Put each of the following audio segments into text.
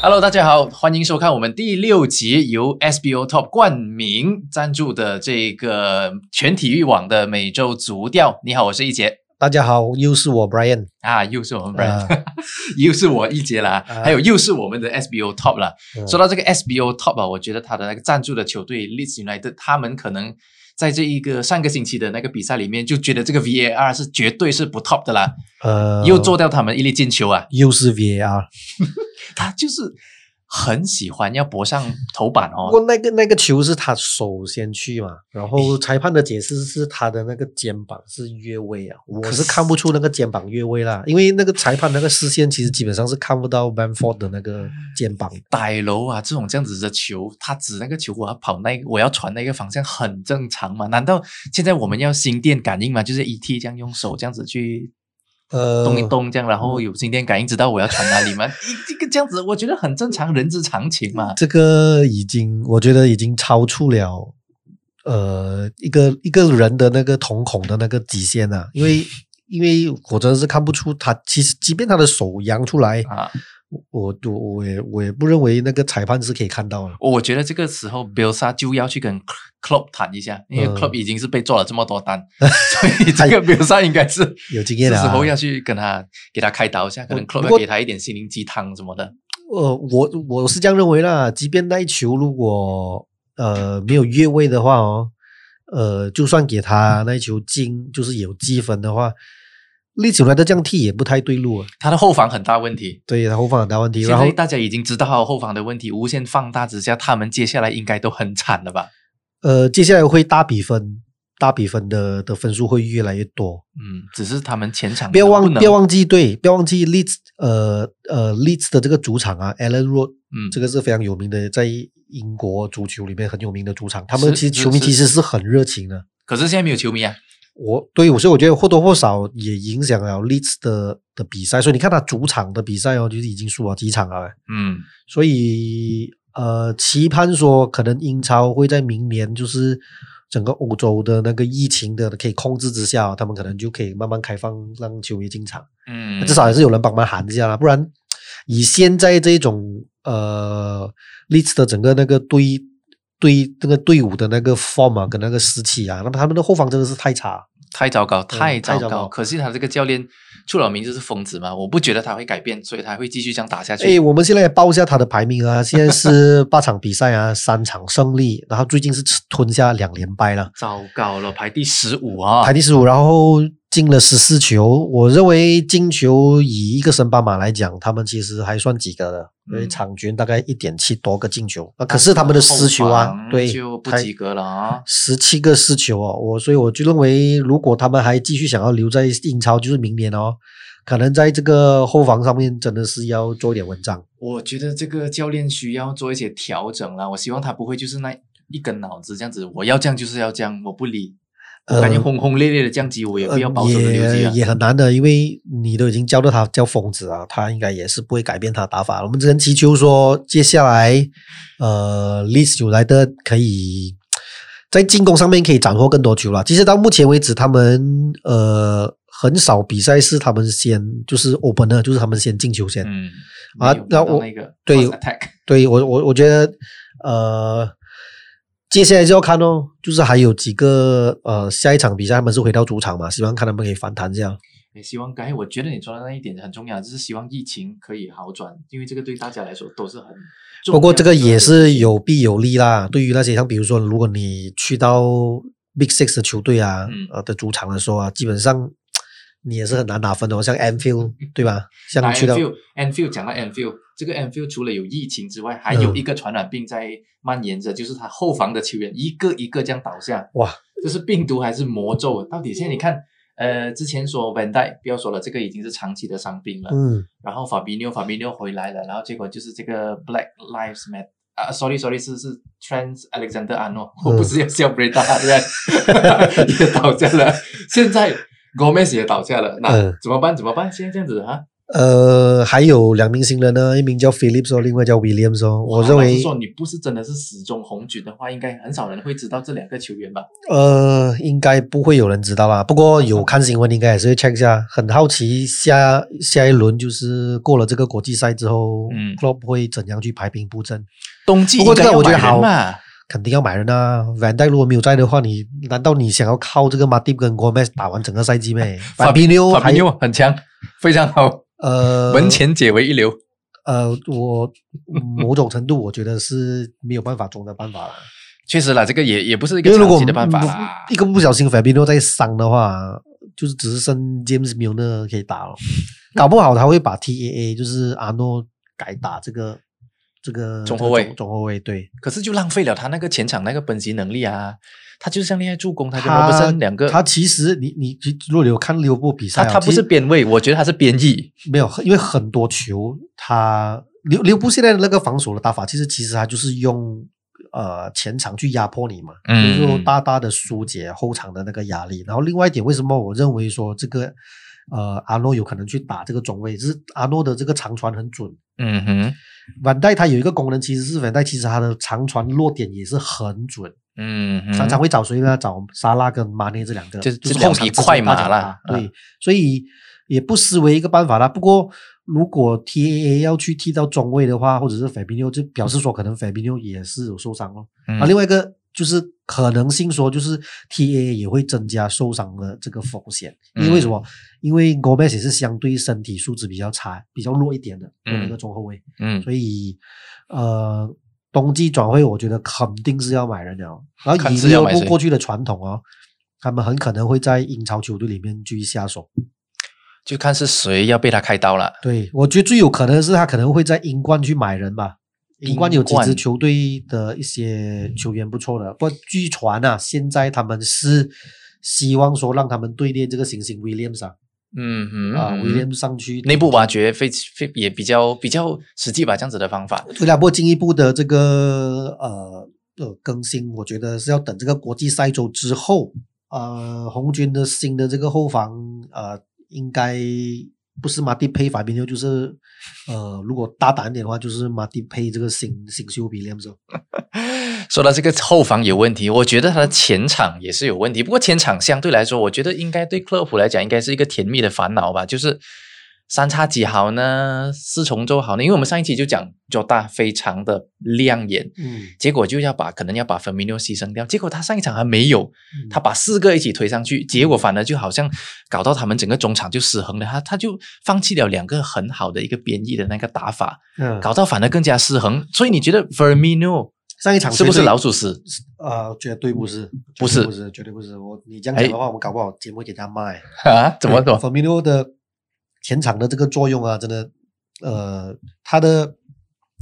Hello，大家好，欢迎收看我们第六集由 SBO Top 冠名赞助的这个全体育网的每周足调。你好，我是一杰大家好，又是我 Brian。啊，又是我们 Brand，、啊 又是我一杰啦，啊还有又是我们的 SBO Top 啦。嗯说到这个 SBO Top 啊，我觉得他的那个赞助的球队 Leeds United，他们可能在这一个上个星期的那个比赛里面，就觉得这个 VAR 是绝对是不 top 的啦，呃，又做掉他们一粒进球啊，又是 VAR。他就是很喜欢要搏上头版哦。不过那个那个球是他首先去嘛，然后裁判的解释是他的那个肩膀是越位啊，我可是是看不出那个肩膀越位啦，因为那个裁判那个视线其实基本上是看不到 b a n f o r d 的那个肩膀。歹楼啊，这种这样子的球，他指那个球，我要跑那个，我要传那个方向，很正常嘛？难道现在我们要心电感应嘛？就是 ET 这样用手这样子去呃，动一动，这样，然后有心电感应，知道我要传哪里吗？一这个这样子，我觉得很正常，人之常情嘛。这个已经，我觉得已经超出了呃一个一个人的那个瞳孔的那个极限了、因为因为我真的是看不出他，其实即便他的手扬出来，啊，我我我也我也不认为那个裁判是可以看到的。我觉得这个时候 b i l s a 就要去跟 Club 谈一下，因为嗯 Club 已经是被做了这么多单，所以这个 b i l s a 应该是有经验的啊时候要去跟他给他开导一下，可 Club 要给他一点心灵鸡汤什么的。呃，我我是这样认为啦，即便那一球如果呃没有越位的话哦，呃，就算给他那一球进，就是有积分的话，利久来的这样踢也不太对路啊。他的后防很大问题。对他后防很大问题，现在大家已经知道他后防的问题，无限放大之下，他们接下来应该都很惨了吧？呃，接下来会大比分，大比分的的分数会越来越多。嗯，只是他们前场不要忘能不要忘记，对，不要忘记 Leeds 呃呃 Leeds 的这个主场啊，Allen Road，嗯这个是非常有名的，在英国足球里面很有名的主场。他们其实球迷其实是很热情的。可是现在没有球迷啊。我对，所以我觉得或多或少也影响了 Leeds 的的比赛。所以你看他主场的比赛哦，就是已经输了几场了。嗯，所以呃，期盼说可能英超会在明年就是整个欧洲的那个疫情的可以控制之下，他们可能就可以慢慢开放让球迷进场，嗯，至少还是有人帮忙喊一下啦，不然以现在这种呃 Leeds 的整个那个队队那个队伍的那个 form 啊，跟那个士气啊，那么他们的后防真的是太差。太糟糕，太糟糕。太糟糕可是他这个教练出了名就是疯子嘛，我不觉得他会改变，所以他会继续这样打下去。哎，我们现在报一下他的排名啊，现在是八场比赛啊，三场胜利，然后最近是吞下两连败了。糟糕了，排第十五啊！排第十五，然后进了十四球。我认为进球以一个升班马来讲，他们其实还算及格的，因为嗯场均大概一点七多个进球。那可是他们的失球啊，对，就不及格了啊。十七个失球哦，我所以我就认为，如果他们还继续想要留在英超，就是明年哦，可能在这个后防上面真的是要做一点文章。我觉得这个教练需要做一些调整了。我希望他不会就是那一根脑子这样子，我要这样就是要这样，我不理。我感觉呃轰轰烈烈的降级，我也不要呃保守的留级啊。也也很难的，因为你都已经教到他叫疯子啊，他应该也是不会改变他的打法。我们只能祈求说，接下来呃，Leeds 有来的可以在进攻上面可以斩获更多球了。其实到目前为止，他们呃很少比赛是他们先就是 opener，就是他们先进球先。嗯啊那我那个对对我我我觉得呃，接下来就要看哦，就是还有几个呃下一场比赛他们是回到主场嘛，希望看他们可以反弹这样。也希望刚才我觉得你说的那一点很重要，就是希望疫情可以好转，因为这个对大家来说都是很。不过这个也是有弊有利啦。对于那些像比如说，如果你去到 Big Six 的球队啊，嗯呃的主场的时候啊，基本上你也是很难拿分的哦。像 Anfield 对吧？像那去到 Anfield Anfield 讲到 Anfield，这个 Anfield 除了有疫情之外，还有嗯一个传染病在蔓延着，就是他后防的球员一个一个这样倒下。哇，这是病毒还是魔咒？到底现在你看，呃，之前说 Van d y 不要说了，这个已经是长期的伤病了。嗯然后法比纽法比纽回来了，然后结果就是这个 Black Lives Matter 啊，sorry sorry 是是 Trans Alexander Arnold，、我不是要笑 Breda 对 也倒下了，现在 Gomez 也倒下了，那、嗯怎么办？怎么办？现在这样子啊，呃，还有两名新人呢，一名叫 Phillips 哦，另外叫 Williams 哦。我认为说你不是真的是死忠红军的话，应该很少人会知道这两个球员吧？呃，应该不会有人知道啦。不过有看新闻，应该也是会 check 一下。很好奇下下一轮就是过了这个国际赛之后，嗯 Klopp 会怎样去排兵布阵？冬季不过这个我觉得好嘛。肯定要买人啊！Van d 如果没有在的话，你难道你想要靠这个 Matip 跟 Gomez 打完整个赛季咩？法比纽还法比纽很强，非常好，呃门前解围一流。呃，我某种程度我觉得是没有办法中的办法了。确实啦，这个也也不是一个因为如果长期的办法啦。一个不小心 Fabinho 再伤的话，就是只是剩 James Milner 可以打了，搞不好他会把 TAA 就是阿诺改打这个这个中后卫中中后卫对。可是就浪费了他那个前场那个奔袭能力啊！他就像厉害助攻，他跟他 Robertson 两个，他其实你你如果你有看利物浦比赛啊，他他不是边位，我觉得他是边翼。没有，因为很多球他刘刘布现在的那个防守的打法，其实其实他就是用呃前场去压迫你嘛，嗯就是说大大的疏解后场的那个压力。然后另外一点，为什么我认为说这个呃阿诺有可能去打这个中卫，就是阿诺的这个长传很准。嗯哼，万代他有一个功能，其实是万代其实他的长传落点也是很准，嗯哼，常常会找谁呢？找沙拉跟马内这两个，就是就是两匹后场之间快马啦打对，所以也不失为一个办法啦。不过如果 TAA 要去踢到中卫的话，或者是 Fabinho，就表示说可能 Fabinho 也是有受伤咯。嗯啊，另外一个就是可能性说，就是 TAA 也会增加受伤的这个风险，因为什么？因为 Gomez 也是相对身体素质比较差、比较弱一点的的那个中后卫。嗯，所以呃，冬季转会我觉得肯定是要买人的哦。然后看以利物是要买谁浦过去的传统哦，他们很可能会在英超球队里面继续下手。就看是谁要被他开刀了。对我觉得最有可能是他可能会在英冠去买人吧。英冠有几支球队的一些球员不错的，不过据传啊，现在他们是希望说让他们对练这个新星 Williams 啊，嗯哼，啊嗯 Williams 上去。内部挖掘非非也比较比较实际吧，这样子的方法。对啦，不过进一步的这个呃呃更新，我觉得是要等这个国际赛周之后，呃，红军的新的这个后防呃，应该不是马蒂佩法宾纽，就是呃，如果大胆一点的话，就是马蒂佩这个新新秀比 Williams 哦。说到这个后防有问题，我觉得他的前场也是有问题。不过前场相对来说，我觉得应该对克洛普来讲，应该是一个甜蜜的烦恼吧，就是三叉戟好呢，四重奏好呢？因为我们上一期就讲 Jota 非常的亮眼，嗯，结果就要把可能要把 Firmino 牺牲掉，结果他上一场还没有，嗯他把四个一起推上去，结果反而就好像搞到他们整个中场就失衡了，他他就放弃了两个很好的一个编译的那个打法，嗯，搞到反而更加失衡。所以你觉得 Firmino 上一场是不是老鼠屎？呃，绝对不是，不是不是，绝对不是。我你这样讲的话，我们搞不好节目会给他卖。啊？怎么说？f i r m i n o 的前场的这个作用啊，真的，呃，他的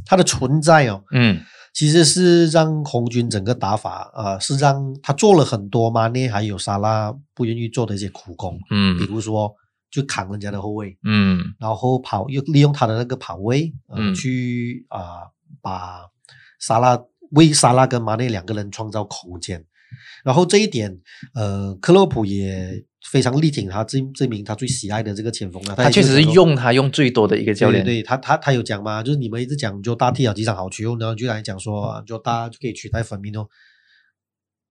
他的存在哦，嗯。其实是让红军整个打法，呃，是让他做了很多马内还有沙拉不愿意做的一些苦工，嗯。比嗯如说就扛人家的后卫，嗯。然后跑又利用他的那个跑位，呃，嗯。去啊、把沙拉为沙拉跟马内两个人创造空间。然后这一点，呃，克洛普也非常力挺他证证明他最喜爱的这个前锋啊，他确实是用他用最多的一个教练。对对对，他他他有讲嘛，就是你们一直讲就大踢了几场好球，然后就来讲说就大就可以取代粉米诺。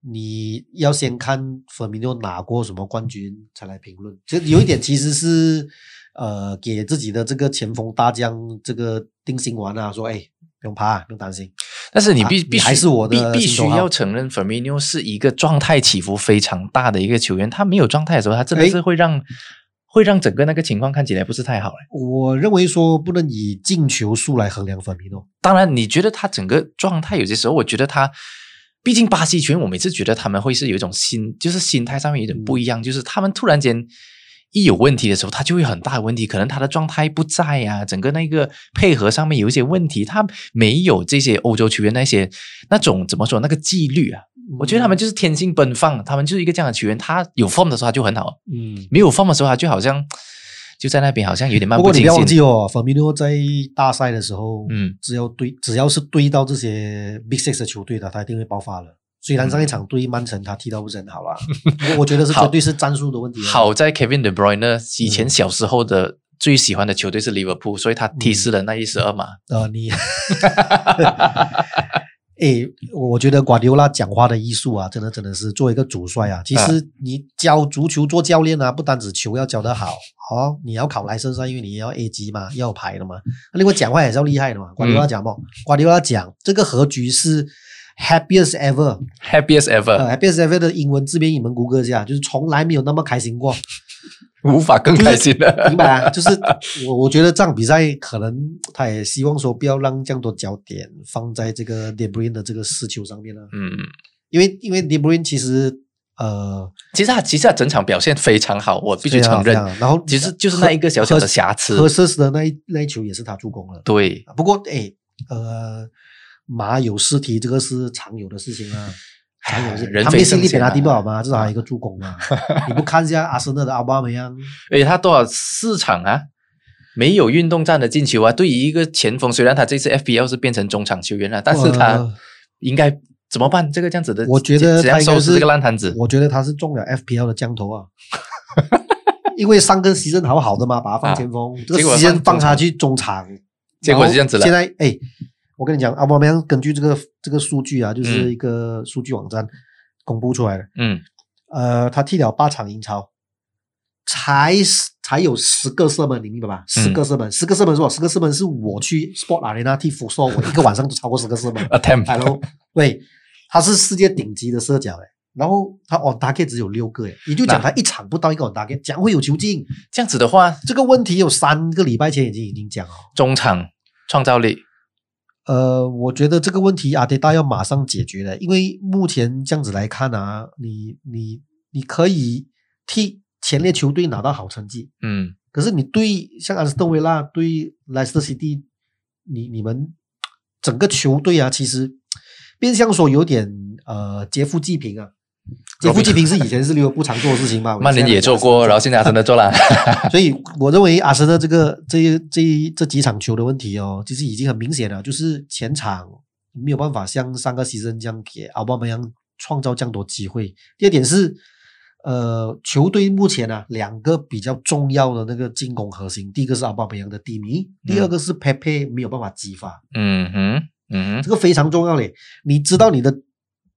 你要先看粉米诺拿过什么冠军才来评论。其实有一点其实是呃给自己的这个前锋大将这个定心丸啊，说哎不用怕，不用担心。但是你啊必必须还是我的必必须要承认，Firmino 是一个状态起伏非常大的一个球员。他没有状态的时候，他真的哎是会让会让整个那个情况看起来不是太好嘞。我认为说不能以进球数来衡量粉米诺。当然，你觉得他整个状态有些时候，我觉得他，毕竟巴西球员，我每次觉得他们会是有一种心，就是心态上面有点不一样，就是他们突然间一有问题的时候，他就会很大的问题，可能他的状态不在呀、整个那个配合上面有一些问题，他没有这些欧洲球员那些那种怎么说那个纪律啊。我觉得他们就是天性奔放，他们就是一个这样的球员。他有 form 的时候他就很好，嗯，没有 form 的时候他就好像就在那边好像有点漫不过你不要忘。记哦，粉米诺在大赛的时候，嗯，只要对只要是对到这些 Big Six 的球队的，他一定会爆发了。虽然上一场对曼城他踢到不是很好啦，我我觉得是 好绝对是战术的问题啊。好在 Kevin De Bruyne 以前小时候的最喜欢的球队是利物浦，所以他提示了那一十二码。呃，你，哎，我觉得瓜迪奥拉讲话的艺术啊，真的真的是做一个主帅啊，其实你教足球做教练啊，不单指球要教得好，哦，你要考来身上，因为你要 A 级嘛，要有牌的嘛。另外讲话也是要厉害的嘛。瓜迪奥拉讲不？瓜迪奥拉讲这个和局是 happiest ever，happiest ever，happiest ever 的英文字面你们谷歌一下，就是从来没有那么开心过。无法更开心了，明白啊？就是我我觉得这场比赛可能他也希望说不要让这样多焦点放在这个 De Bruyne 的这个失球上面了。嗯，因为因为 De Bruyne 其实呃，其实他其实他整场表现非常好，我必须承认。然后其实就是那一个小小的瑕疵，和瑟斯的那一那一球也是他助攻了。对，不过哎呃，马有尸体这个是常有的事情啊。他没心力比他低不好吗？至少还有一个助攻嘛。你不看一下阿森纳的阿巴梅扬？哎，他多少四场啊？没有运动战的进球啊！对于一个前锋，虽然他这次 FPL 是变成中场球员了，但是他应该怎么办？这个这样子的，我觉得他收拾这个烂摊子。我觉得他是中了 FPL 的降头啊！因为上个牺牲好好的嘛，把他放前锋，这个牺牲放他去中场，结果是这样子了。现在哎。我跟你讲，阿巴梅扬根据这个这个数据啊，就是一个数据网站公布出来的。嗯，呃，他踢了八场英超，才才有十个射门，你明白吧？十个射门，十个射门是吧？十个射门是我去 Sport Arena 踢福寿，我一个晚上都超过十个射门。Attempt，对，他是世界顶级的射脚诶。然后他 on target 只有六个诶，也就讲他一场不到一个 on target，讲会有球进。这样子的话，这个问题有三个礼拜前已经已经讲了。中场创造力。呃，我觉得这个问题阿迪达要马上解决的，因为目前这样子来看啊，你你你可以替前列球队拿到好成绩，嗯，可是你对像阿斯顿维拉、对莱斯特 City，你你们整个球队啊，其实变相说有点呃劫富济贫啊。劫富济贫是以前是利物浦常做的事情嘛？曼联也做过，然后现在阿森纳做了。所以我认为阿森纳这个这这这几场球的问题哦，其实已经很明显了，就是前场没有办法像上个牺牲这样给奥巴梅扬创造这样多机会。第二点是，呃，球队目前呢两个比较重要的那个进攻核心，第一个是奥巴梅扬的低迷，第二个是佩佩没有办法激发。嗯哼，嗯，这个非常重要嘞。你知道你的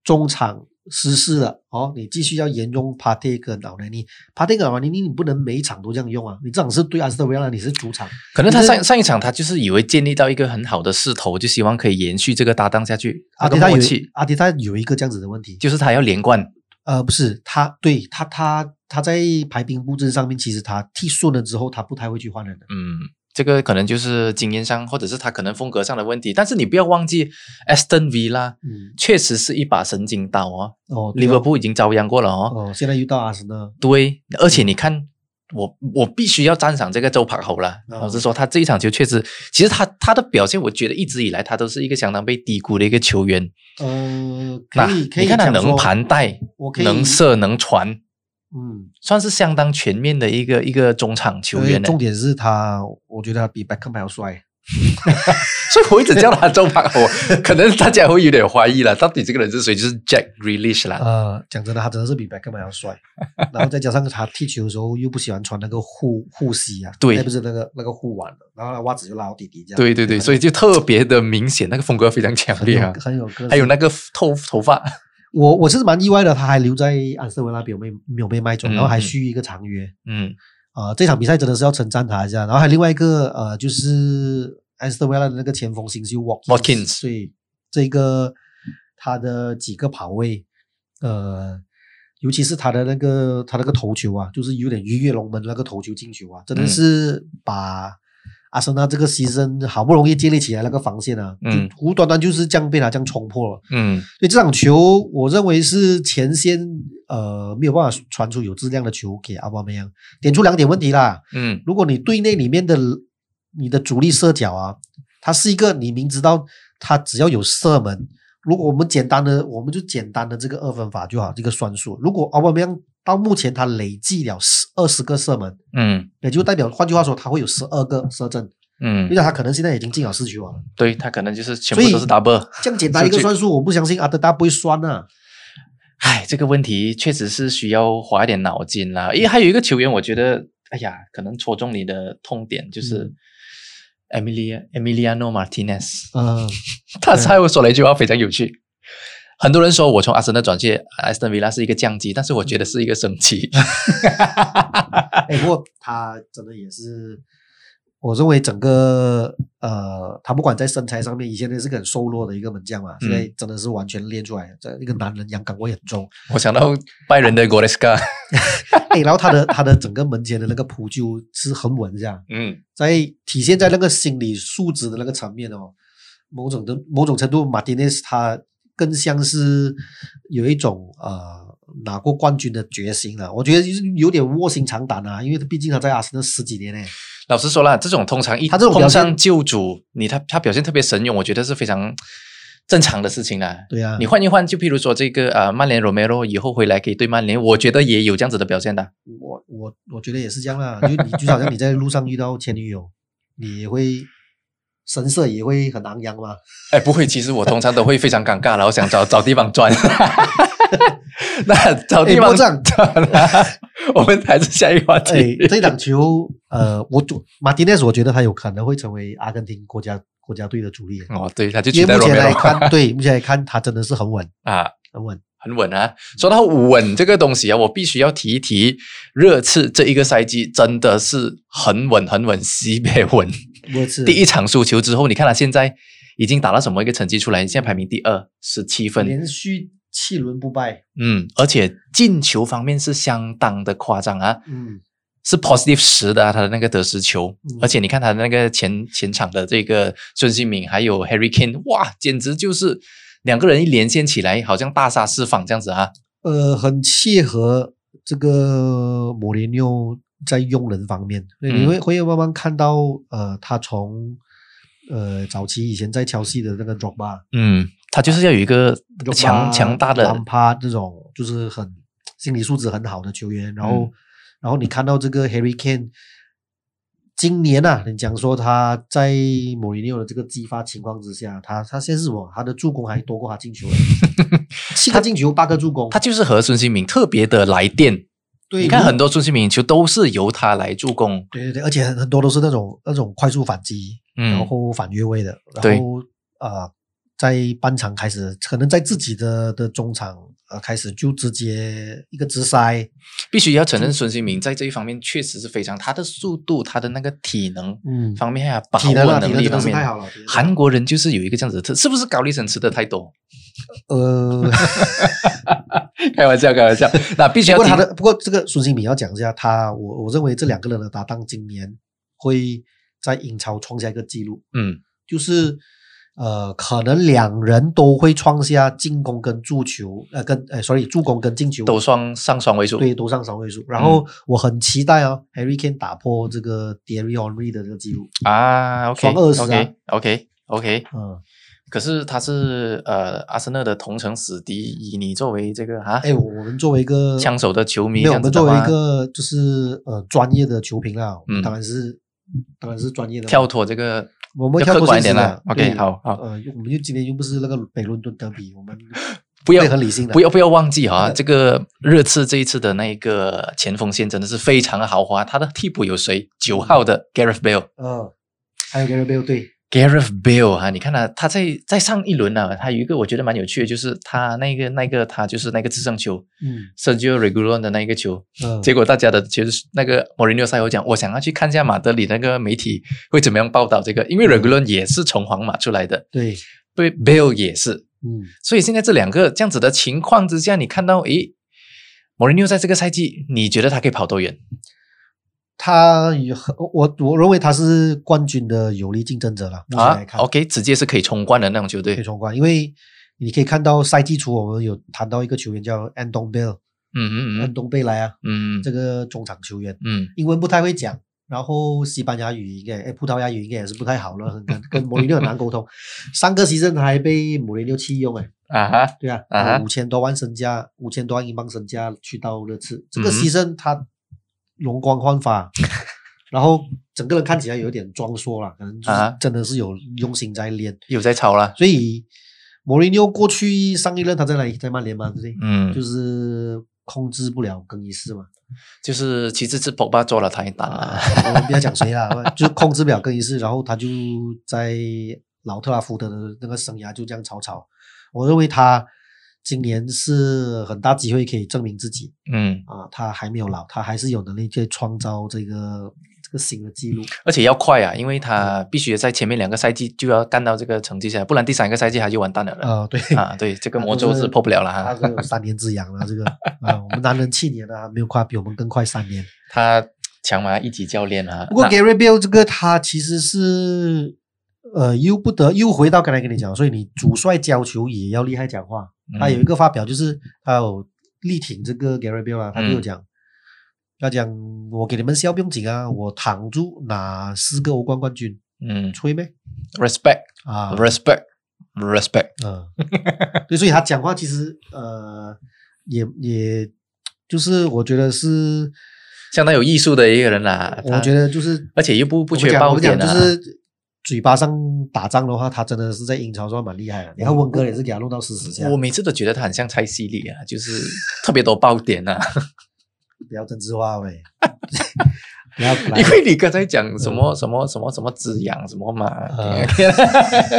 中场。失事了哦，你继续要沿用帕蒂克脑袋，你帕蒂克脑袋，你你不能每一场都这样用啊！你这场是对阿斯特维拉，你是主场，可能他上上一场他就是以为建立到一个很好的势头，就希望可以延续这个搭档下去。阿迪他有阿迪他有一个这样子的问题，就是他要连贯。呃，不是他，对他他他在排兵布阵上面，其实他踢顺了之后，他不太会去换人的。嗯。这个可能就是经验上，或者是他可能风格上的问题。但是你不要忘记，Aston Villa，嗯，确实是一把神经刀哦。哦，利物浦已经遭殃过了哦。哦，现在又到阿森纳。对，而且你看，我我必须要赞赏这个周柏豪了。老实说，他这一场球确实，其实他他的表现，我觉得一直以来他都是一个相当被低估的一个球员。呃，可以可以你看他能盘带，能射能传。嗯，算是相当全面的一个一个中场球员。重点是他，我觉得他比贝克还要帅，所以我一直叫他中场。我 可能大家会有点怀疑了，到底这个人是谁？就是 Jack Grealish 啦。呃，讲真的，他真的是比贝克还要帅。然后再加上他踢球的时候又不喜欢穿那个护护膝啊，对，不是那个那个护腕的，然后袜子就拉到底底这样。对对对，所以就特别的明显，那个风格非常强烈啊，很有个性。还有那个头头发。我我是蛮意外的，他还留在安斯维拉，没有没没有被卖走，然后还续一个长约。嗯，啊，这场比赛真的是要称赞他一下。然后还另外一个呃，就是安斯维拉的那个前锋新秀 Watkins，所以这个他的几个跑位，呃，尤其是他的那个他那个头球啊，就是有点鱼跃龙门那个头球进球啊，真的是把。阿森纳这个牺牲好不容易建立起来那个防线啊，嗯，无端端就是这样被他这样冲破了，嗯，所以这场球我认为是前线呃没有办法传出有质量的球给阿巴梅扬，点出两点问题啦，嗯，如果你队内里面的你的主力射脚啊，他是一个你明知道他只要有射门，如果我们简单的我们就简单的这个二分法就好，这个算数，如果阿巴梅扬。到目前，他累计了十二十个射门，嗯，也就代表，换句话说，他会有十二个射正，嗯，因为他可能现在已经进了四球了，对他可能就是全部都是 double，这样简单一个算术，我不相信阿德达不会算呢。唉，这个问题确实是需要花一点脑筋啦。因为还有一个球员，我觉得哎呀，可能戳中你的痛点，就是嗯。Emilia Emiliano Martinez，嗯，他才会说了一句话非常有趣。很多人说我从阿森纳转去埃斯顿维拉是一个降级，但是我觉得是一个升级。哎，不过他真的也是，我认为整个呃，他不管在身材上面，以前也是个很瘦弱的一个门将嘛，现在真的是完全练出来，这一个男人阳刚味很重。我想到拜仁的 g o r e s k a 哎，然后他的他的整个门前的那个扑救是很稳，这样。嗯，在体现在那个心理素质的那个层面哦，某种的某种程度，马丁内斯他更像是有一种呃拿过冠军的决心了。我觉得就是有点卧薪尝胆啊，因为他毕竟他在阿森纳十几年呢。老实说了，这种通常一他这种表现碰上救主，你他他表现特别神勇，我觉得是非常正常的事情啦。对啊，你换一换，就譬如说这个呃曼联 Romero 以后回来可以对曼联，我觉得也有这样子的表现的。我我我觉得也是这样啦，就你就好像你在路上遇到前女友，你也会神色也会很昂扬吗。哎，不会，其实我通常都会非常尴尬，然后想找找地方钻。那找地方钻，我们还是下一个话题。哎，这档球，呃，我主马丁内斯，我觉得他有可能会成为阿根廷国家国家队的主力，哦，对，他就目前来看，对，目前来看他真的是很稳，啊，很稳。很稳啊。说到稳这个东西啊，我必须要提一提，热刺这一个赛季真的是很稳很稳，西北稳。第一场输球之后，你看他现在已经打到什么一个成绩出来？现在排名第二，十七分。连续七轮不败，嗯，而且进球方面是相当的夸张啊，嗯，是 positive 十的啊，他的那个得失球。嗯而且你看他的那个前前场的这个孙兴敏还有 Harry Kane，哇，简直就是两个人一连线起来，好像大杀四方这样子啊。呃，很契合这个莫雷纽在用人方面，你嗯会会慢慢看到，呃，他从呃早期以前在切西的那个 drop 吧，嗯，他就是要有一个强强大的兰帕这种就是很心理素质很好的球员，然后、嗯。然后你看到这个 Harry Kane，今年啊，你讲说他在莫里纽的这个激发情况之下，他他现在是什么？他的助攻还多过他进球。了，七个进球八个助攻，他就是和孙兴民特别的来电。对你看很多孙兴敏球都是由他来助攻。对对对，而且很很多都是那种那种快速反击，嗯然后反越位的，然后呃，在半场开始，可能在自己的的中场呃开始就直接一个直塞，必须要承认孙兴民在这一方面确实是非常，他的速度、他的那个体能嗯，方面还有把握能力方面，是太好了。韩国人就是有一个这样子的特，是不是高丽参吃的太多？呃，开玩笑，开玩笑。那必须要提不过他的不过这个孙兴民要讲一下，他我我认为这两个人的搭档今年会在英超创下一个记录，嗯就是呃，可能两人都会创下进攻跟助球，呃，跟呃，sorry，助攻跟进球都双上双位数。对都上双位数。然后我很期待哦，Harry Kane 打破这个 Henry 的这个记录。啊，OK 双二十啊 OK OK。嗯，可是他是呃阿森纳的同城死敌，以你作为这个啊哎，我我们作为一个枪手的球迷，没有，我们作为一个 就是呃专业的球评啊，嗯当然是当然是专业的跳脱这个我们客观一点啦。OK，好好，呃，我们就今天又不是那个北伦敦德比，我们 不要很理性的，不要不要忘记哈，这个热刺这一次的那个前锋线真的是非常的豪华。他的替补有谁？九号的 Gareth Bale。嗯，还有 Gareth Bale 对，Gareth Bale 哈、你看他、他在在上一轮呢、他有一个我觉得蛮有趣的，就是他那个那个他就是那个制胜球嗯，Sergio Regulon 的那一个球，嗯，结果大家的其实那个莫里纽赛后讲，我想要去看一下马德里那个媒体会怎么样报道这个，因为 Regulon 也是从皇马出来的，对，对，Bale 也是，嗯。所以现在这两个这样子的情况之下，你看到诶，莫里纽在这个赛季，你觉得他可以跑多远？他有很我我认为他是冠军的有力竞争者了，目前啊来看，OK，直接是可以冲冠的那种球队，可以冲冠，因为你可以看到赛季初我们有谈到一个球员叫安东贝尔，嗯嗯安嗯。东贝莱啊，嗯这个中场球员，嗯。英文不太会讲，然后西班牙语应该，哎，葡萄牙语应该也是不太好了，跟跟莫里纽很难沟通。上个席阵他还被莫里纽弃用，哎，啊哈，对啊，五千多万身价，五千多万英镑身价去到热刺，这个牺牲他容光焕发，然后整个人看起来有点装硕了，可能就啊是真的是有用心在练，有在操了，所以莫里纽过去上一任他在哪里？在曼联嘛，对不对？嗯，就是控制不了更衣室嘛。就是其实是博巴做了太大了，我们不要讲谁啦，就控制不了更衣室，然后他就在老特拉福德的那个生涯就这样草草。我认为他今年是很大机会可以证明自己嗯，啊，他还没有老，他还是有能力去创造这个这个新的记录。而且要快啊，因为他必须在前面两个赛季就要干到这个成绩下来，不然第三个赛季他就完蛋了啊。呃，对啊，对，这个魔咒是破不了了他哈。是有三年之痒了，这个 啊，我们男人七年了，没有快比我们更快三年。他强嘛一级教练啊，不过那 Gary Bill 这个他其实是呃又不得又回到刚才跟你讲，所以你主帅教球也要厉害讲话。他有一个发表就是他有力挺这个 Gary Bill 啊，他就有讲。他讲我给你们笑不用紧啊，我躺住拿四个欧冠冠军，嗯吹咩，respect 啊？respect respect，嗯，对，所以他讲话其实呃，也也就是我觉得是，相当有艺术的一个人啦。我觉得，就是而且又不不缺爆点啊。讲就是嘴巴上打仗的话，他真的是在英超算蛮厉害的。你看温哥也是给他弄到四十下，我每次都觉得他很像蔡西里啊，就是特别多爆点啊。不要政治化喂，因为你刚才讲什么什么什么什么滋养什么嘛，啊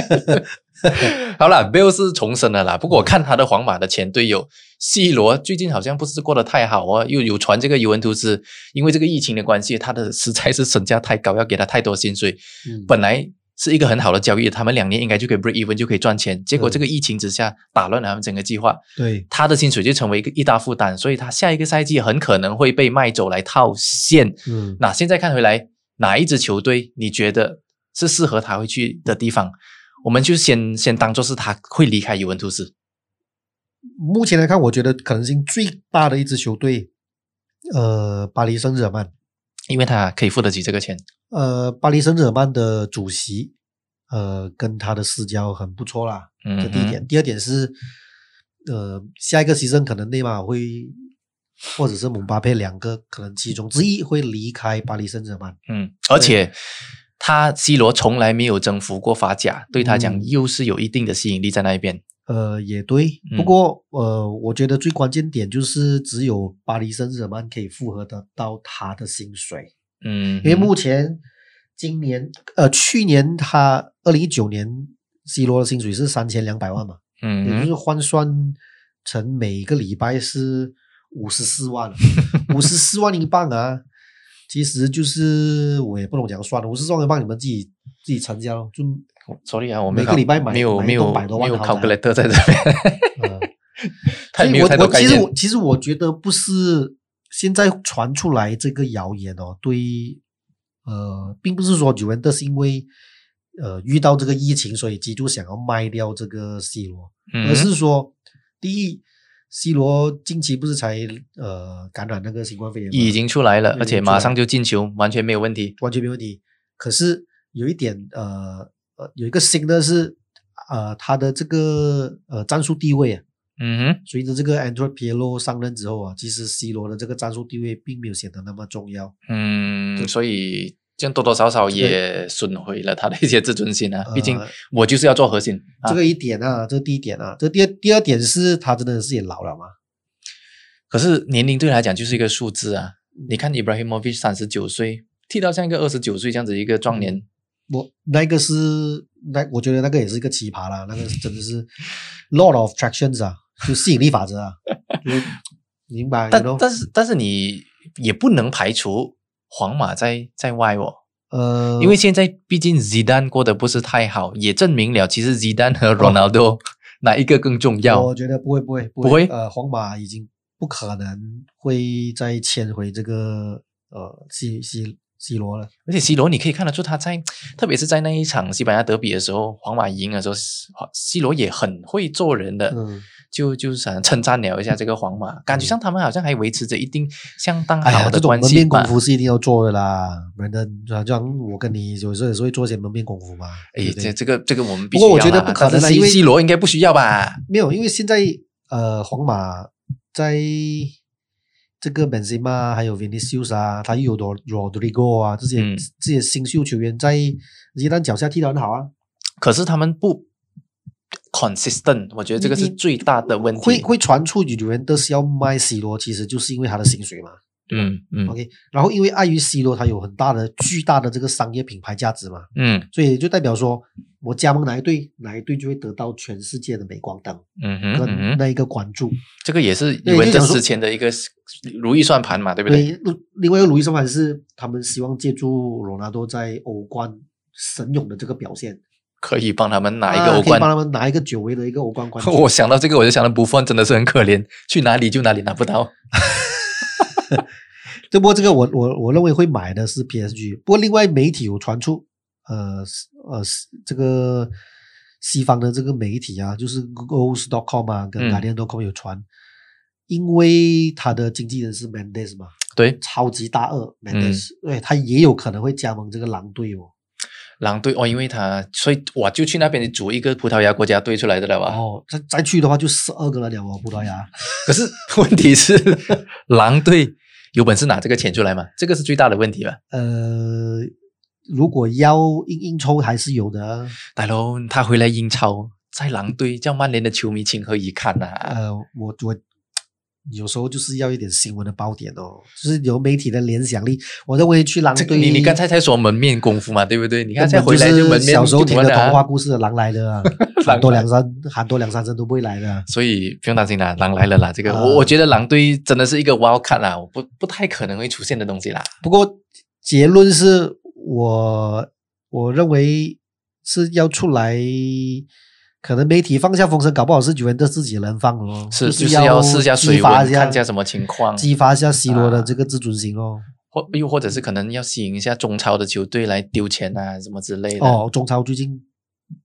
好了，Bill 是重生了啦。不过我看他的皇马的前队友 C 罗最近好像不是过得太好哦，又有传这个尤文图斯因为这个疫情的关系，他的实在是身价太高，要给他太多薪水。嗯本来是一个很好的交易，他们两年应该就可以 break even 就可以赚钱，结果嗯这个疫情之下打乱了他们整个计划。对他的薪水就成为一个一大负担，所以他下一个赛季很可能会被卖走来套现。嗯那现在看回来，哪一支球队你觉得是适合他会去的地方？我们就先先当做是他会离开尤文图斯。目前来看，我觉得可能性最大的一支球队，呃，巴黎圣日耳曼。因为他可以付得起这个钱。呃，巴黎圣日耳曼的主席，呃，跟他的私交很不错啦，嗯这第一点。第二点是，呃，下一个牺牲可能内马尔会，或者是姆巴佩两个可能其中之一会离开巴黎圣日耳曼。嗯，而且他 C 罗从来没有征服过法甲，对他讲嗯又是有一定的吸引力在那一边。呃，也对，嗯不过呃，我觉得最关键点就是只有巴黎圣日耳曼可以复合得到他的薪水。嗯，因为目前今年呃去年他二零一九年 C 罗的薪水是三千两百万嘛，嗯也就嗯是换算成每个礼拜是五十四万，五十四万英镑啊，其实就是我也不懂怎样算了，五十四万英镑你们自己自己乘下咯，就，sorry 啊，我每个礼拜买没有没有百多万没有豪宅 calculator 在这边，呃 太所以我我其实我念。其实我觉得不是现在传出来这个谣言哦，对，呃，并不是说尤文特是因为呃遇到这个疫情，所以基督想要卖掉这个 C 罗，嗯而是说，第一，C 罗近期不是才呃感染那个新冠肺炎吗，已经出来了，而且马上就进球，完全没有问题。完全没问题。可是有一点呃呃有一个新的是呃他的这个呃战术地位啊。嗯哼，随着这个 Andrew p i e l o 上任之后啊，其实 C 罗的这个战术地位并没有显得那么重要。嗯，所以这样多多少少也损毁了他的一些自尊心啊。毕竟我就是要做核心，啊这个一点啊，这第一点啊，这第二第二点是他真的是也老了嘛？可是年龄对他来讲就是一个数字啊。嗯你看 Ibrahimovic 三十九岁，剃到像一个二十九岁这样子一个壮年，我那个是那我觉得那个也是一个奇葩啦，那个真的是 lot of attractions 啊，就吸引力法则啊，就是 明白？但？但是但是你也不能排除皇马在在外哦。呃，因为现在毕竟 Zidane 过得不是太好，也证明了其实 Zidane 和 Ronaldo、哪一个更重要。我觉得不会不会不不会呃，皇马已经不可能会再签回这个呃 C C C 罗了。而且 C 罗，你可以看得出他在，特别是在那一场西班牙德比的时候，皇马赢的时候，C 罗也很会做人的，嗯，就就是想称赞了一下这个皇马，感觉上他们好像还维持着一定相当好的这种关系吧门面功。夫是一定要做的啦，不然的，就像我跟你有时候也是会做一些门面功夫嘛。哎对，对这这个这个我们必须要不过我觉得不可能因为 C 罗应该不需要吧？没有，因为现在呃，皇马在这个本西嘛，还有 Vinicius 啊，他又有 Rod- Rodrigo 啊，这些、嗯这些新秀球员在一旦脚下踢得很好啊。可是他们不 consistent，我觉得这个是最大的问题。会会传出有人都是要卖 C 罗，其实就是因为他的薪水嘛。嗯嗯 OK，然后因为碍于 C 罗他有很大的巨大的这个商业品牌价值嘛，嗯所以就代表说我加盟哪一队，哪一队就会得到全世界的镁光灯嗯哼嗯跟哼，那一个关注。这个也是对就讲说尤文特之前的一个如意算盘嘛，对不对？对，另外一个如意算盘是他们希望借助罗纳多在欧冠神勇的这个表现，可以帮他们拿一啊个欧冠。可以帮他们拿一个久违的一个欧冠冠军。我想到这个，我就想到布芬真的是很可怜，去哪里就哪里拿不到。这不过这个我我我认为会买的是 PSG，不过另外媒体有传出，呃呃这个西方的这个媒体啊，就是 Goals.com 啊跟嗯 Guardian.com 有传，因为他的经纪人是 Mendes 嘛，对，超级大二嗯 Mendes，、对他也有可能会加盟这个狼队哦。狼队哦，因为他所以我就去那边组一个葡萄牙国家队出来的了吧。哦，再再去的话就十二个了了哦，葡萄牙。可是 问题是，狼队有本事拿这个钱出来吗？这个是最大的问题吧。呃，如果要英英超还是有的啊。大佬，他回来英超，在狼队叫曼联的球迷情何以堪呐、呃，我我有时候就是要一点新闻的爆点哦，就是有媒体的联想力。我认为去狼队，你你刚才才说门面功夫嘛，对不对？你看再回来就门面小时候听的童话故事的狼来了啊，喊多两三喊多两三声都不会来的啊。所以不用担心啦，狼来了啦。这个、啊我我觉得狼队真的是一个 wild card 啦，我不不太可能会出现的东西啦。不过结论是我我认为是要出来，可能媒体放下风声，搞不好是觉得自己人放咯，是就是要试下水温，看一下什么情况，激发一下 C 罗的啊这个自尊心哦。或又或者是可能要吸引一下中超的球队来丢钱啊，什么之类的。哦，中超最近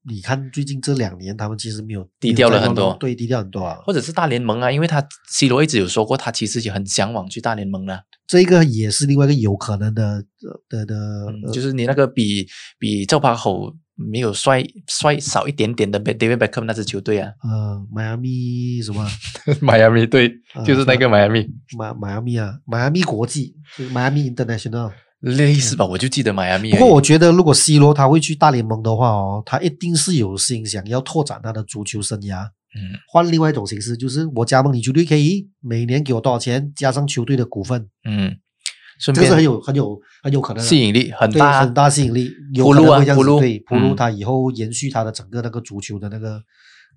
你看最近这两年他们其实没有低调了很多对，低调很多啊。或者是大联盟啊，因为他 C 罗一直有说过，他其实也很向往去大联盟的、这个也是另外一个有可能的呃的的，嗯，呃就是你那个比比赵巴吼没有帅帅少一点点的 David Beckham 那支球队啊，呃，迈阿密什么？迈阿密队啊就是那个迈阿密，迈迈阿密啊，迈阿密国际，就是迈阿密 International。类似吧？我就记得迈阿密。不过我觉得，如果 C 罗他会去大联盟的话哦，他一定是有心想要拓展他的足球生涯，嗯，换另外一种形式，就是我加盟你球队可以每年给我多少钱，加上球队的股份，嗯，顺这个是很有很有很有可能吸引力很，大，很大吸引力，有铺路啊可能会这样子铺路对，铺路嗯他以后延续他的整个那个足球的那个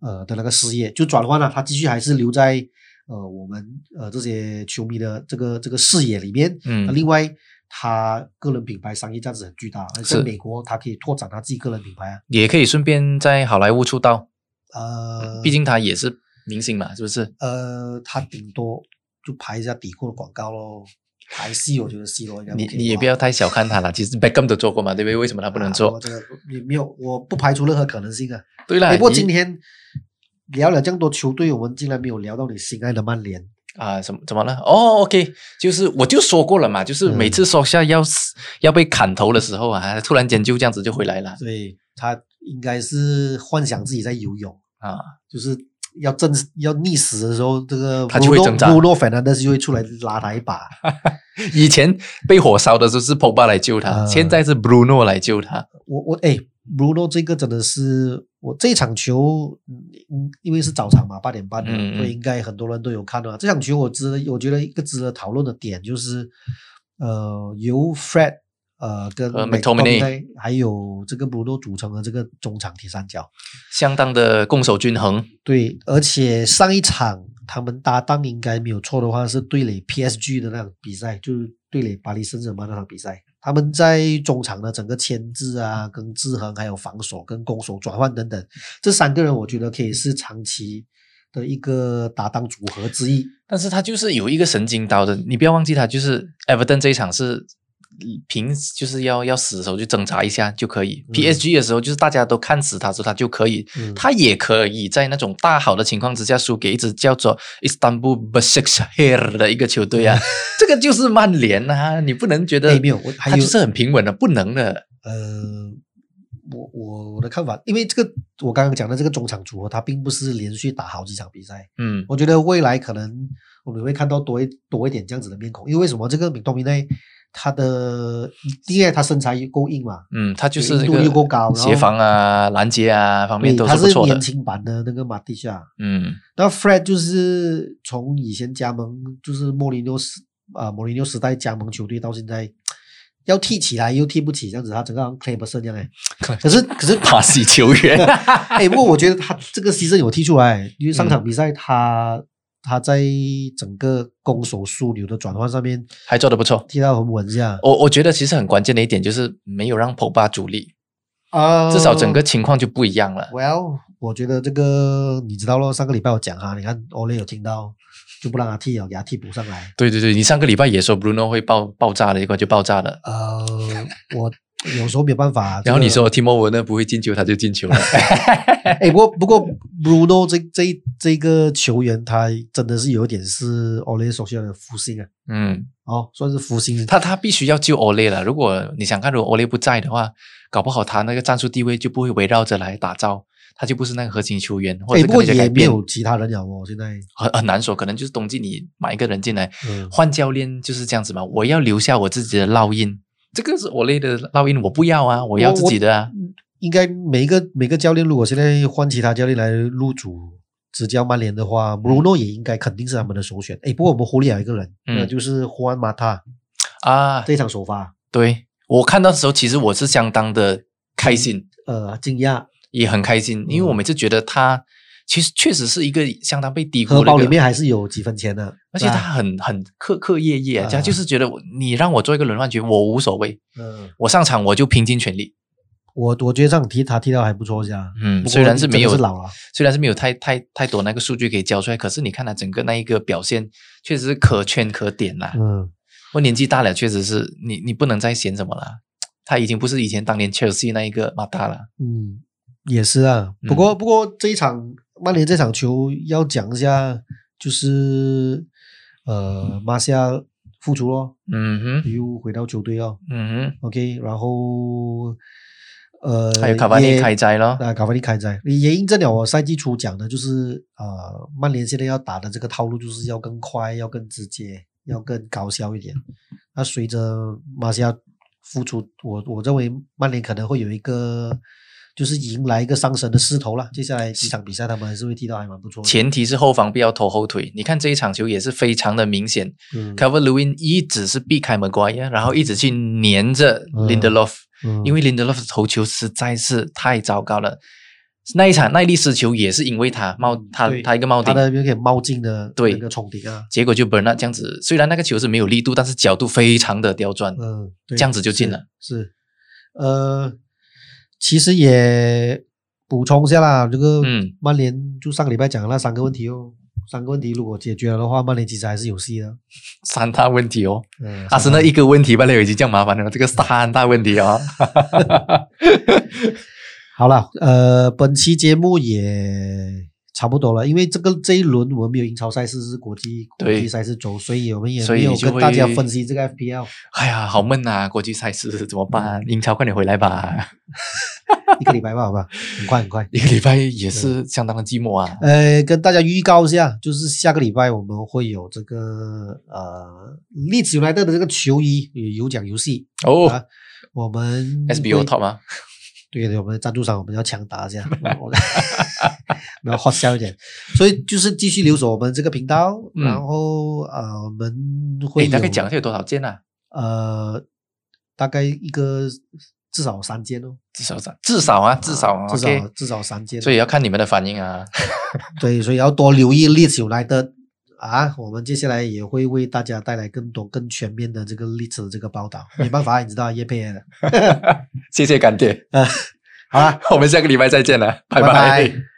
呃的那个事业，就转换了，他继续还是留在呃我们呃这些球迷的这个这个视野里面。嗯另外，他个人品牌商业价值很巨大，而是在美国他可以拓展他自己个人品牌啊。也可以顺便在好莱坞出道，呃，毕竟他也是明星嘛，是不是？呃，他顶多就拍一下底裤的广告咯。拍戏，我觉得 C 罗应该你你也不要太小看他了，其实 Beckham 都做过嘛，对不对？为什么他不能啊做我？这个你没有，我不排除任何可能性啊。对啦，哎，不过今天聊了这么多球队，我们竟然没有聊到你心爱的曼联。啊，怎么怎么了？哦，OK，就是我就说过了嘛，就是每次说下要死、要被砍头的时候啊，突然间就这样子就回来了所以他应该是幻想自己在游泳，啊。就是要正要溺死的时候，这个他就会挣扎布洛费南德斯就会出来拉他一把。以前被火烧的时候是 Pogba 来救他，啊现在是 Bruno 来救他。我我哎，Bruno 这个真的是我这场球，嗯嗯，因为是早场嘛，八点半的，所以应该很多人都有看到啊。这场球我值得，我觉得一个值得讨论的点就是，呃，由 Fred 呃跟和 McTominay McTominay 还有这个 Bruno 组成的这个中场铁三角。相当的攻守均衡。对，而且上一场他们搭档应该没有错的话是对垒 PSG 的那场比赛，就是对垒巴黎圣日耳曼那场比赛。他们在中场的整个牵制啊、跟制衡，还有防守跟攻守转换等等，这三个人我觉得可以是长期的一个搭档组合之一。但是他就是有一个神经刀的，你不要忘记他就是 Everton 这一场是平就是要要死的时候就挣扎一下就可以、嗯。P s g 的时候就是大家都看死他的时候他就可以，嗯。他也可以在那种大好的情况之下输给一支叫做 Istanbul Başakşehir 的一个球队啊，这个就是曼联啊，你不能觉得哎没有他就是很平稳的，不能的，呃，我我我的看法，因为这个我刚刚讲的这个中场组合，他并不是连续打好几场比赛，嗯。我觉得未来可能我们会看到多一多一点这样子的面孔，因为为什么这个米多米内他的因为他身材够硬嘛，嗯，他就是硬度那个又够高协防啊、拦截啊方面都不错的年。轻版的那个马蒂夏。嗯，那 Fred 就是从以前加盟，就是莫里诺时啊莫里诺时代加盟球队到现在，要踢起来又踢不起，这样子他整个好像 c l a y b e r 这样哎。可是 可是巴西球员，哎，不过我觉得他这个牺牲有踢出来，因为上场比赛他、他在整个攻守枢纽的转换上面还做得不错。踢到很稳下我我觉得其实很关键的一点就是没有让 Pogba 主力，啊至少整个情况就不一样了。Well，我觉得这个你知道咯，上个礼拜我讲哈，你看 Ole 有听到，就不让他踢了，给他替补上来。对对对，你上个礼拜也说 Bruno 会爆爆炸的，结果就爆炸了。呃，我有时候没有办法。然后你这个说 Timo Werner 不会进球，他就进球了。哎，不过不过 Bruno 这这这个球员，他真的是有一点是 Ole 手下的福星啊，嗯，哦，算是福星。他他必须要救 Ole 了。如果你想看，如果 Ole 不在的话，搞不好他那个战术地位就不会围绕着来打造，他就不是那个核心球员，或哎，者不过也没可能就改变。有其他人了哦，现在很很难说，可能就是冬季你买一个人进来，嗯换教练就是这样子嘛。我要留下我自己的烙印，这个是我类的烙印，我不要啊，我要自己的啊。应该每一个每个教练，如果现在换其他教练来入主执教曼联的话，Bruno 也应该肯定是他们的首选。哎，不过我们忽略了一个人，嗯。那就是胡安马塔啊，这一场首发，对我看到的时候，其实我是相当的开心，呃，惊讶，也很开心，因为我每次觉得他其实确实是一个相当被低估荷包里面还是有几分钱的，而且他很很刻刻业业，啊。他就是觉得你让我做一个轮换局，我无所谓，嗯，我上场我就拼尽全力。我我觉得这场踢他踢到还不错，这样，嗯，虽然是没有老了，虽然是没有太太太多那个数据可以交出来，可是你看他整个那一个表现，确实是可圈可点啦。嗯，我年纪大了，确实是你你不能再嫌什么了，他已经不是以前当年切尔西那一个马达了。嗯，也是啊。不过不过这一场曼联这场球要讲一下，就是呃马西亚复出咯，嗯哼，又回到球队哦。嗯哼 OK，然后呃，哼，还有卡瓦尼也开斋咯。啊，卡瓦尼开斋也印证了我赛季初讲的，就是呃，曼联现在要打的这个套路就是要更快，要更直接，要更高效一点。那随着马西亚复出，我我认为曼联可能会有一个就是迎来一个上升的势头了。接下来几场比赛他们还是会踢到还蛮不错的。前提是后防不要拖后腿。你看这一场球也是非常的明显嗯，Cover Lewin 一直是避开 Maguire，然后一直去黏着嗯 Lindelof，、嗯因为 Lindelof 的头球实在是太糟糕了。那一场耐力失球也是因为他冒他他一个冒顶他，的有点冒进的对那个冲顶啊，结果就 Bernard 这样子，虽然那个球是没有力度，但是角度非常的刁钻。嗯，对这样子就进了。是，是呃，其实也补充一下啦，这个嗯曼联就上个礼拜讲的那三个问题哦，三个问题如果解决了的话，曼联其实还是有戏的。三大问题哦，嗯，阿森纳一个问题曼联，已经这样麻烦了，这个三大问题哦。好了，呃，本期节目也差不多了，因为这个这一轮我们没有英超赛事，是国际国际赛事周，所以我们也没有跟大家分析这个 FPL。哎呀，好闷啊！国际赛事怎么办？英超快点回来吧！一个礼拜吧，好吧，很快很快。一个礼拜也是相当的寂寞啊。呃，跟大家预告一下，就是下个礼拜我们会有这个呃利兹 United 的这个球衣有奖游戏哦啊，我们，SBO top 吗？对对，我们的赞助商我们要强打一下，我们要 hot 笑一点，所以就是继续留守我们这个频道，嗯然后呃我们会诶，大概有讲一下有多少件啊？呃大概一个至少三件哦，至少三，至少啊，至少啊至少。至少三件，所以要看你们的反应啊。对，所以要多留意 Leeds United 啊，我们接下来也会为大家带来更多、更全面的这个 Leeds 的这个报道。没办法，你知道叶佩的。谢谢干爹，啊，好了，我们下个礼拜再见了，拜拜拜